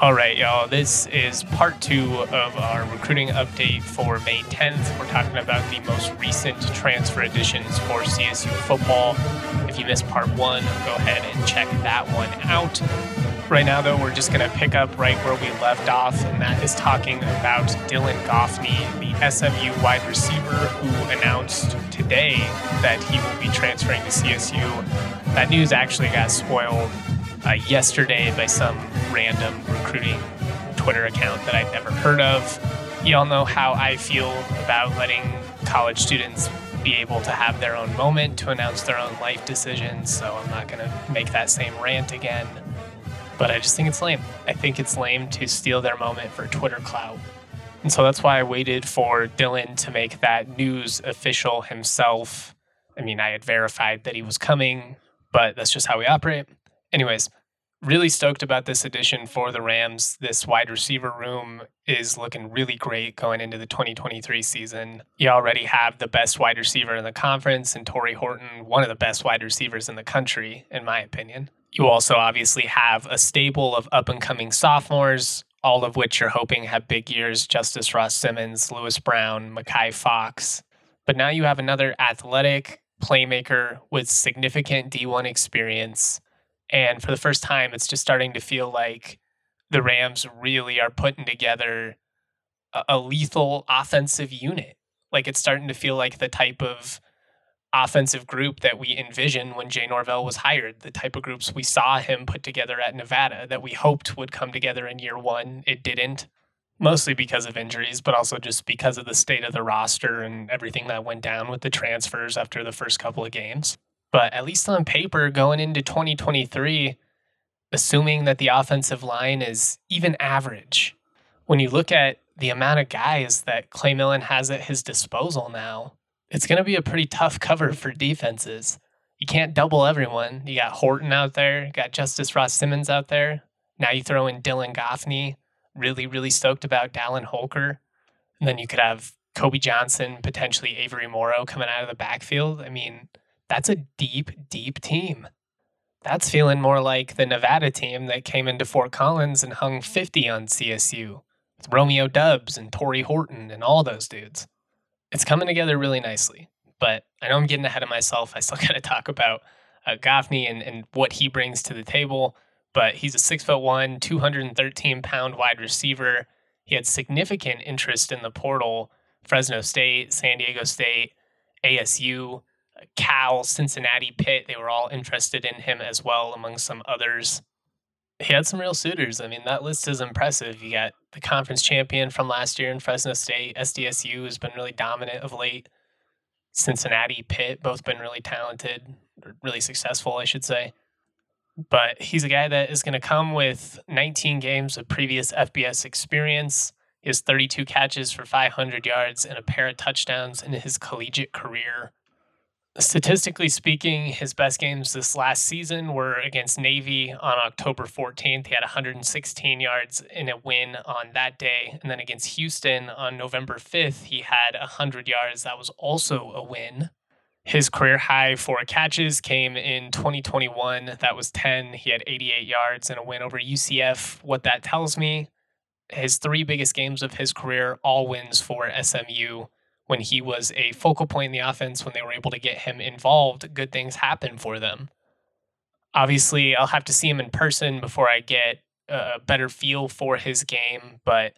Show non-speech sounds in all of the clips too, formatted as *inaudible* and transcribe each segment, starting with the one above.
All right, y'all. This is part two of our recruiting update for May 10th. We're talking about the most recent transfer additions for CSU football. If you missed part one, go ahead and check that one out. Right now, though, we're just going to pick up right where we left off, and that is talking about Dylan Goffney, the SMU wide receiver who announced today that he will be transferring to CSU. That news actually got spoiled uh, yesterday by some random recruiting Twitter account that I'd never heard of. Y'all know how I feel about letting college students be able to have their own moment to announce their own life decisions, so I'm not going to make that same rant again. But I just think it's lame. I think it's lame to steal their moment for Twitter clout. And so that's why I waited for Dylan to make that news official himself. I mean, I had verified that he was coming, but that's just how we operate. Anyways, really stoked about this addition for the Rams. This wide receiver room is looking really great going into the 2023 season. You already have the best wide receiver in the conference, and Tory Horton, one of the best wide receivers in the country, in my opinion. You also obviously have a stable of up and coming sophomores, all of which you're hoping have big years Justus Ross Simmons, Louis Brown, Makai Fox. But now you have another athletic playmaker with significant D1 experience and for the first time, it's just starting to feel like the Rams really are putting together a, a lethal offensive unit. Like it's starting to feel like the type of offensive group that we envisioned when Jay Norvell was hired, the type of groups we saw him put together at Nevada that we hoped would come together in year one. It didn't, mostly because of injuries, but also just because of the state of the roster and everything that went down with the transfers after the first couple of games. But at least on paper, going into 2023, assuming that the offensive line is even average, when you look at the amount of guys that Clay Millen has at his disposal now, it's going to be a pretty tough cover for defenses. You can't double everyone. You got Horton out there, you got Justus Ross Simmons out there. Now you throw in Dylan Goffney. Really, really stoked about Dallin Holker. And then you could have Kobe Johnson, potentially Avery Morrow coming out of the backfield. I mean, that's a deep, deep team. That's feeling more like the Nevada team that came into Fort Collins and hung 50 on CSU with Romeo Doubs and Tory Horton and all those dudes. It's coming together really nicely. But I know I'm getting ahead of myself. I still *laughs* got to talk about uh, Goffney and, and what he brings to the table. But he's a six foot one, 213 pound wide receiver. He had significant interest in the portal Fresno State, San Diego State, ASU. Cal, Cincinnati, Pitt, they were all interested in him as well, among some others. He had some real suitors. I mean, that list is impressive. You got the conference champion from last year in Fresno State. SDSU has been really dominant of late. Cincinnati, Pitt, both been really talented, really successful, I should say. But he's a guy that is going to come with 19 games of previous FBS experience. He has 32 catches for 500 yards and a pair of touchdowns in his collegiate career statistically speaking, his best games this last season were against Navy on October 14th. He had 116 yards in a win on that day. And then against Houston on November 5th, he had 100 yards. That was also a win. His career high for catches came in 2021. That was 10. He had 88 yards and a win over UCF. What that tells me, his three biggest games of his career, all wins for SMU when he was a focal point in the offense, when they were able to get him involved, good things happen for them. Obviously, I'll have to see him in person before I get a better feel for his game, but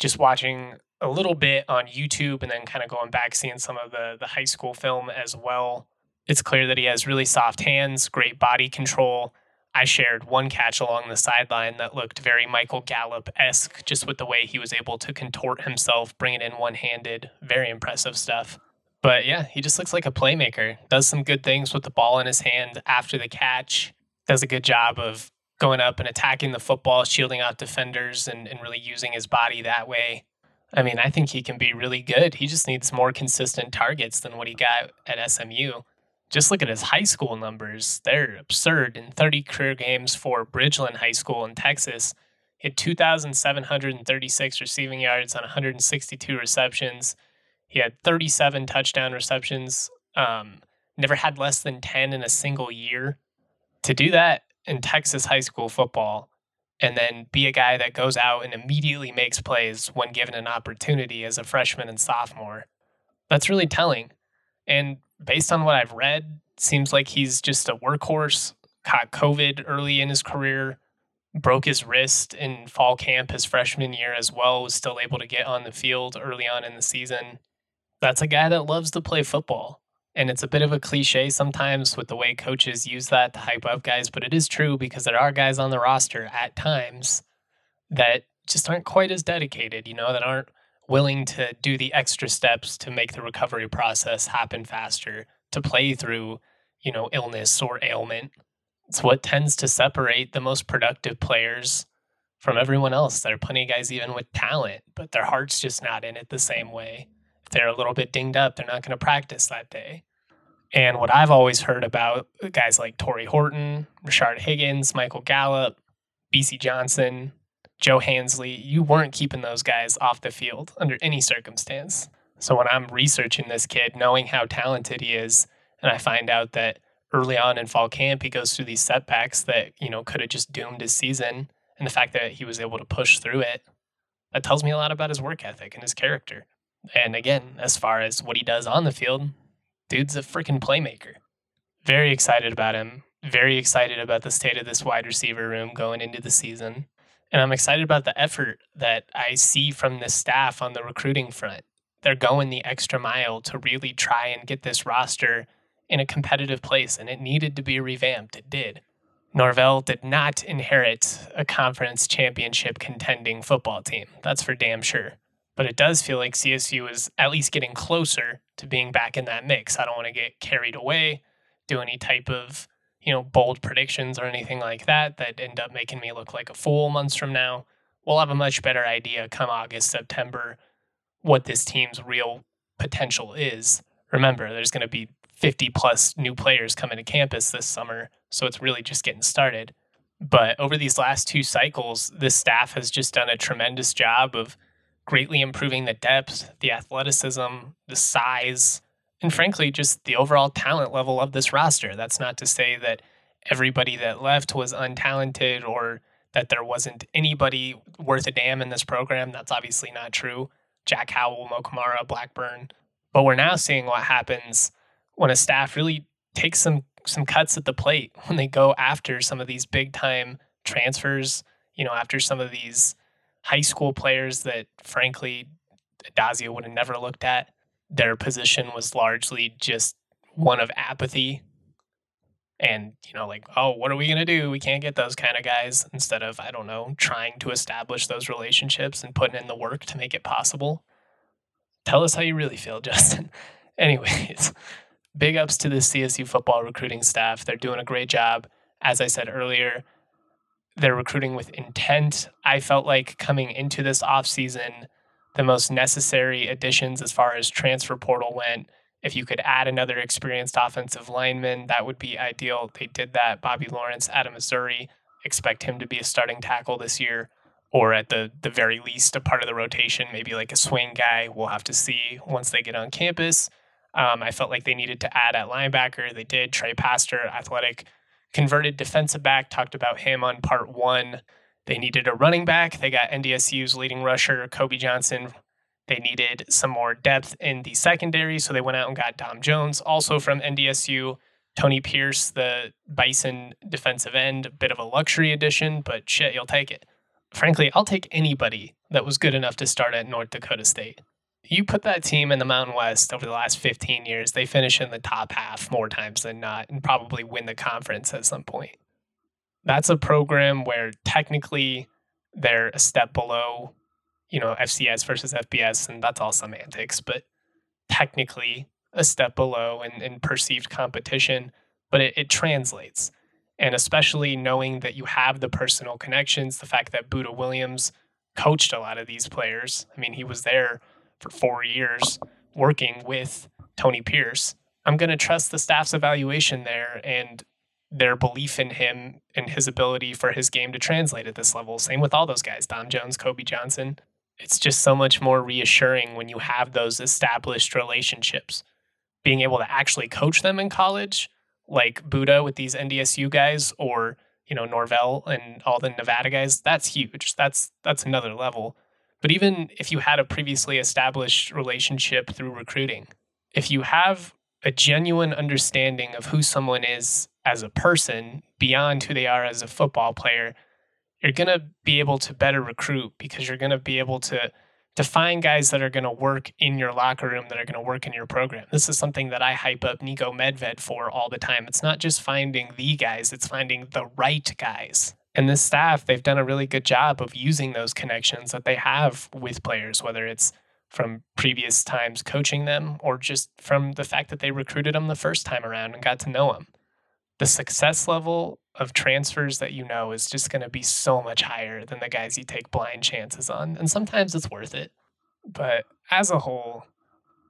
just watching a little bit on YouTube and then kind of going back seeing some of the the high school film as well, it's clear that he has really soft hands, great body control, I shared one catch along the sideline that looked very Michael Gallup esque, just with the way he was able to contort himself, bring it in one handed. Very impressive stuff. But yeah, he just looks like a playmaker. Does some good things with the ball in his hand after the catch. Does a good job of going up and attacking the football, shielding out defenders, and, and really using his body that way. I mean, I think he can be really good. He just needs more consistent targets than what he got at SMU. Just look at his high school numbers. They're absurd. In 30 career games for Bridgeland High School in Texas, he had 2,736 receiving yards on 162 receptions. He had 37 touchdown receptions. Um, never had less than 10 in a single year. To do that in Texas high school football and then be a guy that goes out and immediately makes plays when given an opportunity as a freshman and sophomore, that's really telling. And based on what I've read, seems like he's just a workhorse, caught COVID early in his career, broke his wrist in fall camp his freshman year as well, was still able to get on the field early on in the season. That's a guy that loves to play football. And it's a bit of a cliche sometimes with the way coaches use that to hype up guys, but it is true because there are guys on the roster at times that just aren't quite as dedicated, you know, that aren't willing to do the extra steps to make the recovery process happen faster, to play through, you know, illness or ailment. It's what tends to separate the most productive players from everyone else. There are plenty of guys even with talent, but their heart's just not in it the same way. If they're a little bit dinged up, they're not going to practice that day. And what I've always heard about guys like Tory Horton, Rashard Higgins, Michael Gallup, Bisi Johnson, Joe Hansley, you weren't keeping those guys off the field under any circumstance. So when I'm researching this kid, knowing how talented he is, and I find out that early on in fall camp, he goes through these setbacks that, you know, could have just doomed his season. And the fact that he was able to push through it, that tells me a lot about his work ethic and his character. And again, as far as what he does on the field, dude's a freaking playmaker. Very excited about him. Very excited about the state of this wide receiver room going into the season. And I'm excited about the effort that I see from the staff on the recruiting front. They're going the extra mile to really try and get this roster in a competitive place, and it needed to be revamped. It did. Norvell did not inherit a conference championship contending football team. That's for damn sure. But it does feel like CSU is at least getting closer to being back in that mix. I don't want to get carried away, do any type of, you know, bold predictions or anything like that that end up making me look like a fool months from now. We'll have a much better idea come August, September, what this team's real potential is. Remember, there's going to be 50 plus new players coming to campus this summer. So it's really just getting started. But over these last two cycles, the staff has just done a tremendous job of greatly improving the depth, the athleticism, the size, and frankly, just the overall talent level of this roster. That's not to say that everybody that left was untalented or that there wasn't anybody worth a damn in this program. That's obviously not true. Jack Howell, Mo Kamara, Blackburn. But we're now seeing what happens when a staff really takes some some cuts at the plate *laughs* when they go after some of these big time transfers, you know, after some of these high school players that frankly Addazio would have never looked at. Their position was largely just one of apathy and you know like oh what are we going to do we can't get those kind of guys instead of i don't know trying to establish those relationships and putting in the work to make it possible tell us how you really feel *laughs* justin anyways big ups to the CSU football recruiting staff. They're doing a great job. As I said earlier, they're recruiting with intent. I felt like coming into this offseason, the most necessary additions as far as transfer portal went. If you could add another experienced offensive lineman, that would be ideal. They did that. Bobby Lawrence out of Missouri. Expect him to be a starting tackle this year, or at the the very least, a part of the rotation, maybe like a swing guy. We'll have to see once they get on campus. Um, I felt like they needed to add at linebacker. They did. Trey Pastor, athletic, converted defensive back, talked about him on part one. They needed a running back. They got NDSU's leading rusher, Kobe Johnson. They needed some more depth in the secondary, so they went out and got Dom Jones, also from NDSU. Tony Pierce, the Bison defensive end, a bit of a luxury addition, but shit, you'll take it. Frankly, I'll take anybody that was good enough to start at North Dakota State you put that team in the Mountain West over the last 15 years, they finish in the top half more times than not and probably win the conference at some point. That's a program where technically they're a step below, you know, FCS versus FBS, and that's all semantics, but technically a step below in, in perceived competition, but it, it translates. And especially knowing that you have the personal connections, the fact that Buddha Williams coached a lot of these players. I mean, he was there for four years working with Tony Pierce. I'm going to trust the staff's evaluation there and their belief in him and his ability for his game to translate at this level. Same with all those guys, Dom Jones, Kobe Johnson. It's just so much more reassuring when you have those established relationships. Being able to actually coach them in college, like Buddha with these NDSU guys, or you know Norvell and all the Nevada guys, that's huge. That's that's another level. But even if you had a previously established relationship through recruiting, if you have a genuine understanding of who someone is as a person beyond who they are as a football player, you're going to be able to better recruit because you're going to be able to to find guys that are going to work in your locker room that are going to work in your program. This is something that I hype up Nico Medved for all the time. It's not just finding the guys, it's finding the right guys. And this staff, they've done a really good job of using those connections that they have with players, whether it's from previous times coaching them or just from the fact that they recruited them the first time around and got to know them. The success level of transfers that you know is just going to be so much higher than the guys you take blind chances on. And sometimes it's worth it. But as a whole,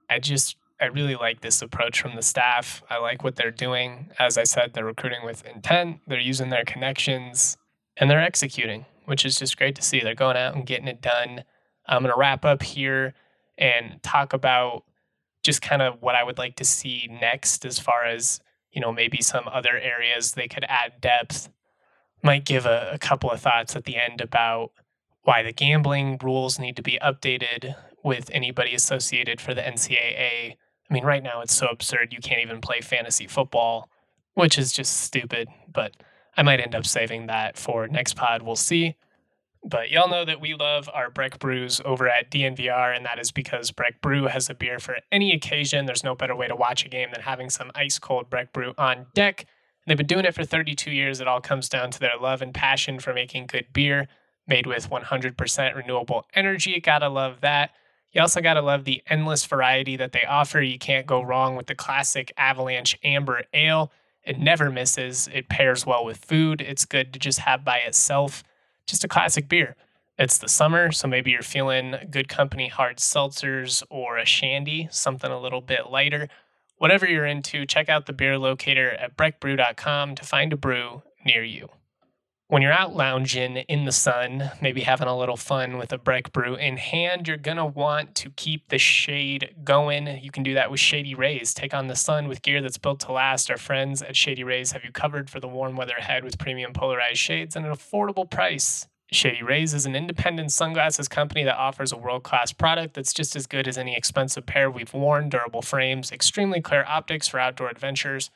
I just, I really like this approach from the staff. I like what they're doing. As I said, they're recruiting with intent, they're using their connections, and they're executing, which is just great to see. They're going out and getting it done. I'm going to wrap up here and talk about just kind of what I would like to see next as far as, you know, maybe some other areas they could add depth. Might give a, a couple of thoughts at the end about why the gambling rules need to be updated with anybody associated for the NCAA. I mean, right now it's so absurd you can't even play fantasy football, which is just stupid, but I might end up saving that for next pod. We'll see. But y'all know that we love our Breck brews over at DNVR, and that is because Breck Brew has a beer for any occasion. There's no better way to watch a game than having some ice cold Breck Brew on deck. And they've been doing it for 32 years. It all comes down to their love and passion for making good beer made with 100% renewable energy. Gotta love that. You also gotta love the endless variety that they offer. You can't go wrong with the classic Avalanche Amber Ale. It never misses. It pairs well with food. It's good to just have by itself just a classic beer. It's the summer, so maybe you're feeling good company hard seltzers or a shandy, something a little bit lighter. Whatever you're into, check out the beer locator at breckbrew.com to find a brew near you. When you're out lounging in the sun, maybe having a little fun with a Breck brew in hand, you're going to want to keep the shade going. You can do that with Shady Rays. Take on the sun with gear that's built to last. Our friends at Shady Rays have you covered for the warm weather ahead with premium polarized shades at an affordable price. Shady Rays is an independent sunglasses company that offers a world class product that's just as good as any expensive pair we've worn, durable frames, extremely clear optics for outdoor adventures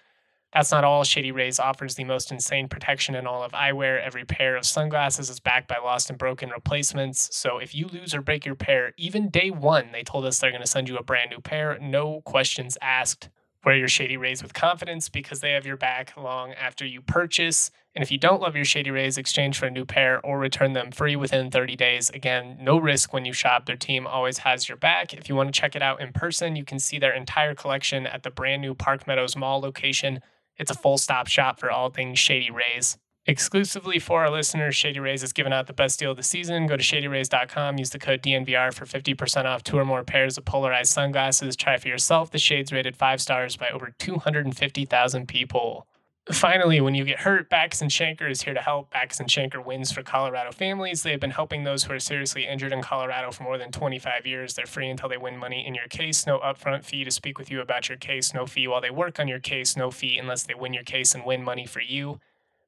that's not all. Shady Rays offers the most insane protection in all of eyewear. Every pair of sunglasses is backed by lost and broken replacements. So if you lose or break your pair, even day one, they told us they're going to send you a brand new pair. No questions asked. Wear your Shady Rays with confidence because they have your back long after you purchase. And if you don't love your Shady Rays, exchange for a new pair or return them free within 30 days. Again, no risk when you shop. Their team always has your back. If you want to check it out in person, you can see their entire collection at the brand new Park Meadows Mall location it's a full stop shop for all things Shady Rays. Exclusively for our listeners, Shady Rays is giving out the best deal of the season. Go to shadyrays.com, use the code DNVR for 50% off two or more pairs of polarized sunglasses. Try for yourself. The shades rated five stars by over 250,000 people. Finally, when you get hurt, Bachus and Schanker is here to help. Bachus and Schanker wins for Colorado families. They have been helping those who are seriously injured in Colorado for more than 25 years. They're free until they win money in your case. No upfront fee to speak with you about your case. No fee while they work on your case. No fee unless they win your case and win money for you.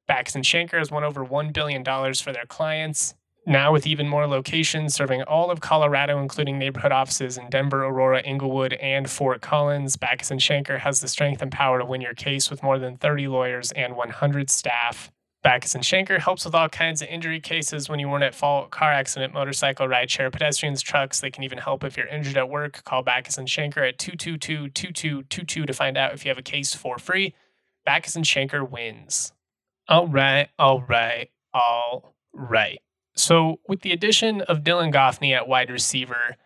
Bachus and Schanker has won over $1 billion for their clients. Now, with even more locations serving all of Colorado, including neighborhood offices in Denver, Aurora, Englewood, and Fort Collins, Bachus and Schanker has the strength and power to win your case with more than 30 lawyers and 100 staff. Bachus and Schanker helps with all kinds of injury cases when you weren't at fault car accident, motorcycle, rideshare, pedestrians, trucks. They can even help if you're injured at work. Call Bachus and Schanker at 222 2222 to find out if you have a case for free. Bachus and Schanker wins. All right, all right, all right. So, with the addition of Dylan Goffney at wide receiver,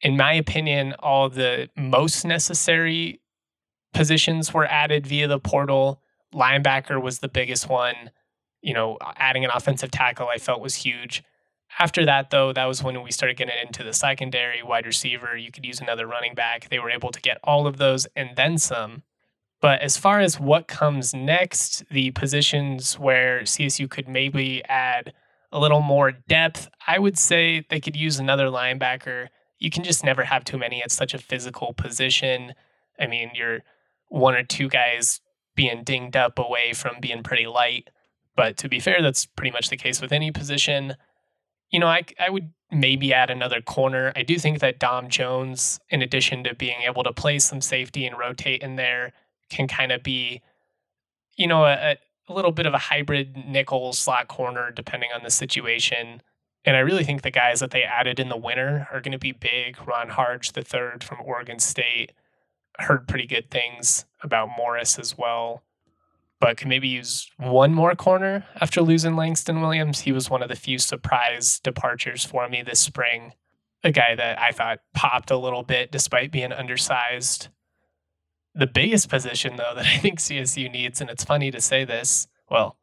in my opinion, all the most necessary positions were added via the portal. linebacker was the biggest one. You know, adding an offensive tackle I felt was huge. After that, though, that was when we started getting into the secondary, wide receiver. You could use another running back. They were able to get all of those and then some. But as far as what comes next, the positions where CSU could maybe add a little more depth, I would say they could use another linebacker. You can just never have too many. at such a physical position. I mean, you're one or two guys being dinged up away from being pretty light. But to be fair, that's pretty much the case with any position you know, I, I would maybe add another corner. I do think that Dom Jones, in addition to being able to play some safety and rotate in there, can kind of be, you know, a, a little bit of a hybrid nickel slot corner depending on the situation. And I really think the guys that they added in the winter are going to be big. Ron Hardge, the third from Oregon State, heard pretty good things about Morris as well but can maybe use one more corner after losing Langston Williams. He was one of the few surprise departures for me this spring. A guy that I thought popped a little bit despite being undersized. The biggest position, though, that I think CSU needs, and it's funny to say this, well,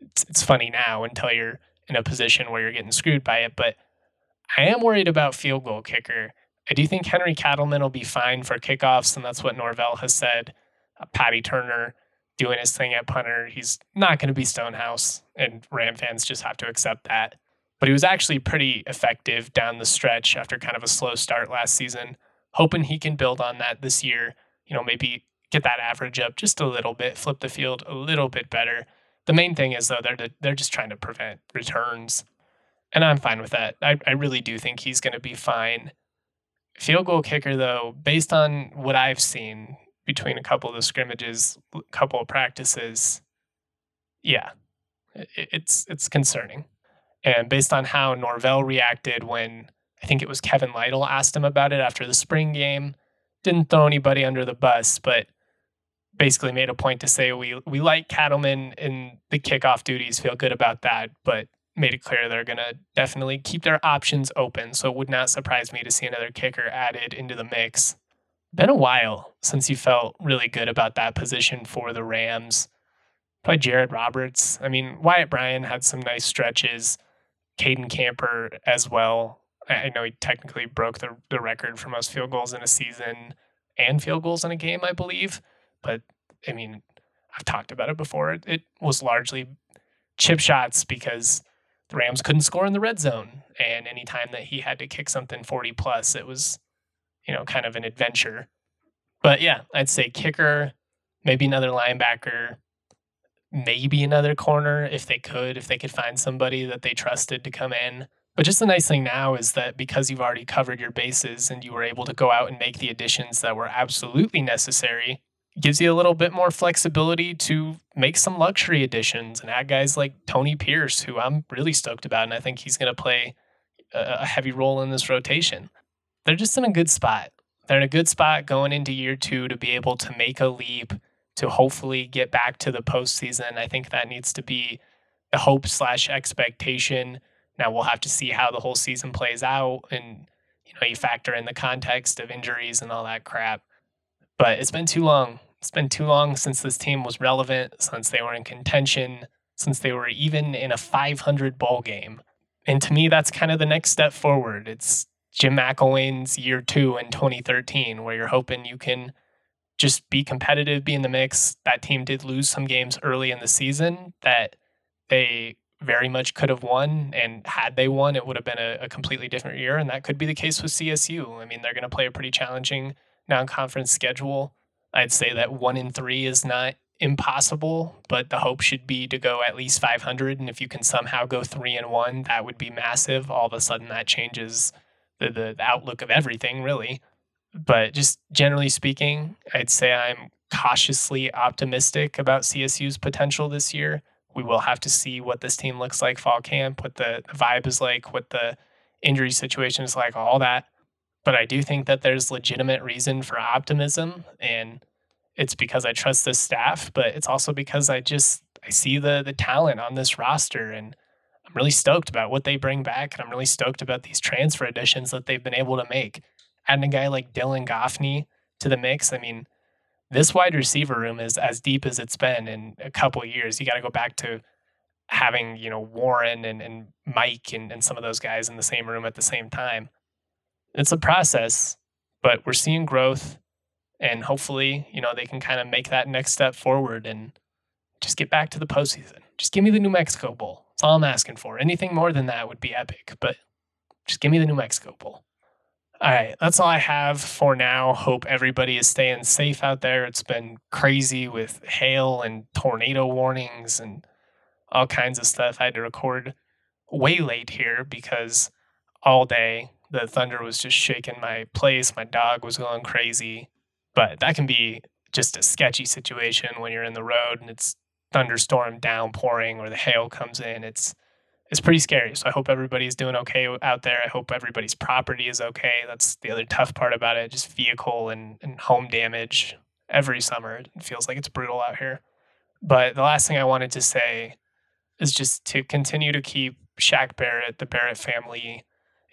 it's, it's funny now until you're in a position where you're getting screwed by it, but I am worried about field goal kicker. I do think Henry Katleman will be fine for kickoffs, and that's what Norvell has said. Uh, Paddy Turner doing his thing at punter. He's not going to be Stonehouse, and Ram fans just have to accept that. But he was actually pretty effective down the stretch after kind of a slow start last season. Hoping he can build on that this year. You know, maybe get that average up just a little bit, flip the field a little bit better. The main thing is though they're they're just trying to prevent returns, and I'm fine with that. I, I really do think he's going to be fine. Field goal kicker though, based on what I've seen, between a couple of the scrimmages, a couple of practices, yeah, it's it's concerning. And based on how Norvell reacted when I think it was Kevin Lytle asked him about it after the spring game, didn't throw anybody under the bus, but basically made a point to say we we like Katleman in the kickoff duties, feel good about that, but made it clear they're going to definitely keep their options open. So it would not surprise me to see another kicker added into the mix been a while since you felt really good about that position for the Rams. By Jared Roberts. I mean, Wyatt Bryan had some nice stretches. Cayden Camper as well. I know he technically broke the, the record for most field goals in a season and field goals in a game, I believe. But I mean, I've talked about it before. It, it was largely chip shots because the Rams couldn't score in the red zone. And anytime that he had to kick something 40 plus, it was you know, kind of an adventure. But yeah, I'd say kicker, maybe another linebacker, maybe another corner if they could, if they could find somebody that they trusted to come in. But just the nice thing now is that because you've already covered your bases and you were able to go out and make the additions that were absolutely necessary, gives you a little bit more flexibility to make some luxury additions and add guys like Tony Pierce, who I'm really stoked about. And I think he's going to play a heavy role in this rotation they're just in a good spot. They're in a good spot going into year two to be able to make a leap to hopefully get back to the postseason. I think that needs to be the hope slash expectation. Now we'll have to see how the whole season plays out, and you know you factor in the context of injuries and all that crap. But it's been too long. It's been too long since this team was relevant, since they were in contention, since they were even in a 500 bowl game. And to me, that's kind of the next step forward. It's Jim McElwain's year two in 2013, where you're hoping you can just be competitive, be in the mix. That team did lose some games early in the season that they very much could have won. And had they won, it would have been a, a completely different year. And that could be the case with CSU. I mean, they're going to play a pretty challenging non conference schedule. I'd say that one in three is not impossible, but the hope should be to go at least 500. And if you can somehow go three and one, that would be massive. All of a sudden, that changes the, the, the outlook of everything, really. But just generally speaking, I'd say I'm cautiously optimistic about CSU's potential this year. We will have to see what this team looks like fall camp, what the vibe is like, what the injury situation is like, all that. But I do think that there's legitimate reason for optimism and it's because I trust this staff, but it's also because I just I see the the talent on this roster and I'm really stoked about what they bring back, and I'm really stoked about these transfer additions that they've been able to make. Adding a guy like Dylan Goffney to the mix, I mean, this wide receiver room is as deep as it's been in a couple years. You got to go back to having, you know, Warren and, and Mike and, and some of those guys in the same room at the same time. It's a process, but we're seeing growth and hopefully, you know, they can kind of make that next step forward and just get back to the postseason. Just give me the New Mexico Bowl. That's all I'm asking for. Anything more than that would be epic, but just give me the New Mexico Bowl. All right, that's all I have for now. Hope everybody is staying safe out there. It's been crazy with hail and tornado warnings and all kinds of stuff. I had to record way late here because all day the thunder was just shaking my place. My dog was going crazy. But that can be just a sketchy situation when you're in the road and it's thunderstorm downpouring or the hail comes in. It's it's pretty scary. So I hope everybody's doing okay out there. I hope everybody's property is okay. That's the other tough part about it. Just vehicle and, and home damage every summer. It feels like it's brutal out here. But the last thing I wanted to say is just to continue to keep Shaq Barrett, the Barrett family,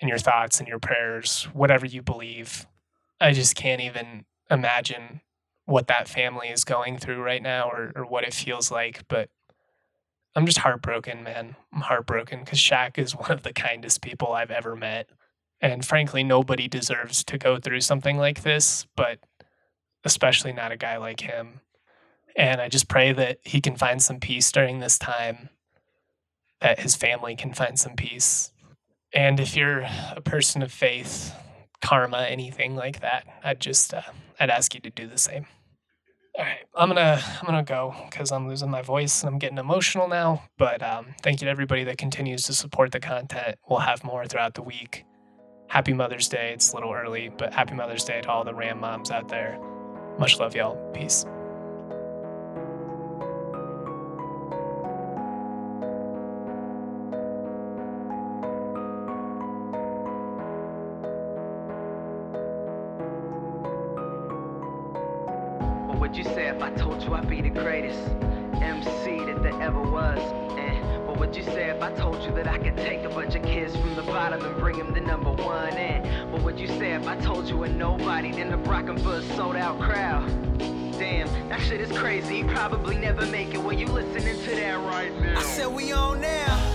in your thoughts and your prayers, whatever you believe. I just can't even imagine what that family is going through right now or, or what it feels like. But I'm just heartbroken, man. I'm heartbroken because Shaq is *laughs* one of the kindest people I've ever met. And frankly, nobody deserves to go through something like this, but especially not a guy like him. And I just pray that he can find some peace during this time, that his family can find some peace. And if you're a person of faith, karma, anything like that, I'd just uh, I'd ask you to do the same. All right, I'm gonna I'm gonna go because I'm losing my voice and I'm getting emotional now. But um, thank you to everybody that continues to support the content. We'll have more throughout the week. Happy Mother's Day. It's a little early, but happy Mother's Day to all the Ram moms out there. Much love, y'all. Peace. Would you say if I told you I'd be the greatest MC that there ever was? Eh? And what would you say if I told you that I could take a bunch of kids from the bottom and bring them to number one? Eh? And what would you say if I told you a nobody then the rock them for a sold out crowd? Damn, that shit is crazy. You probably never make it when you listening to that right now. I said we on now.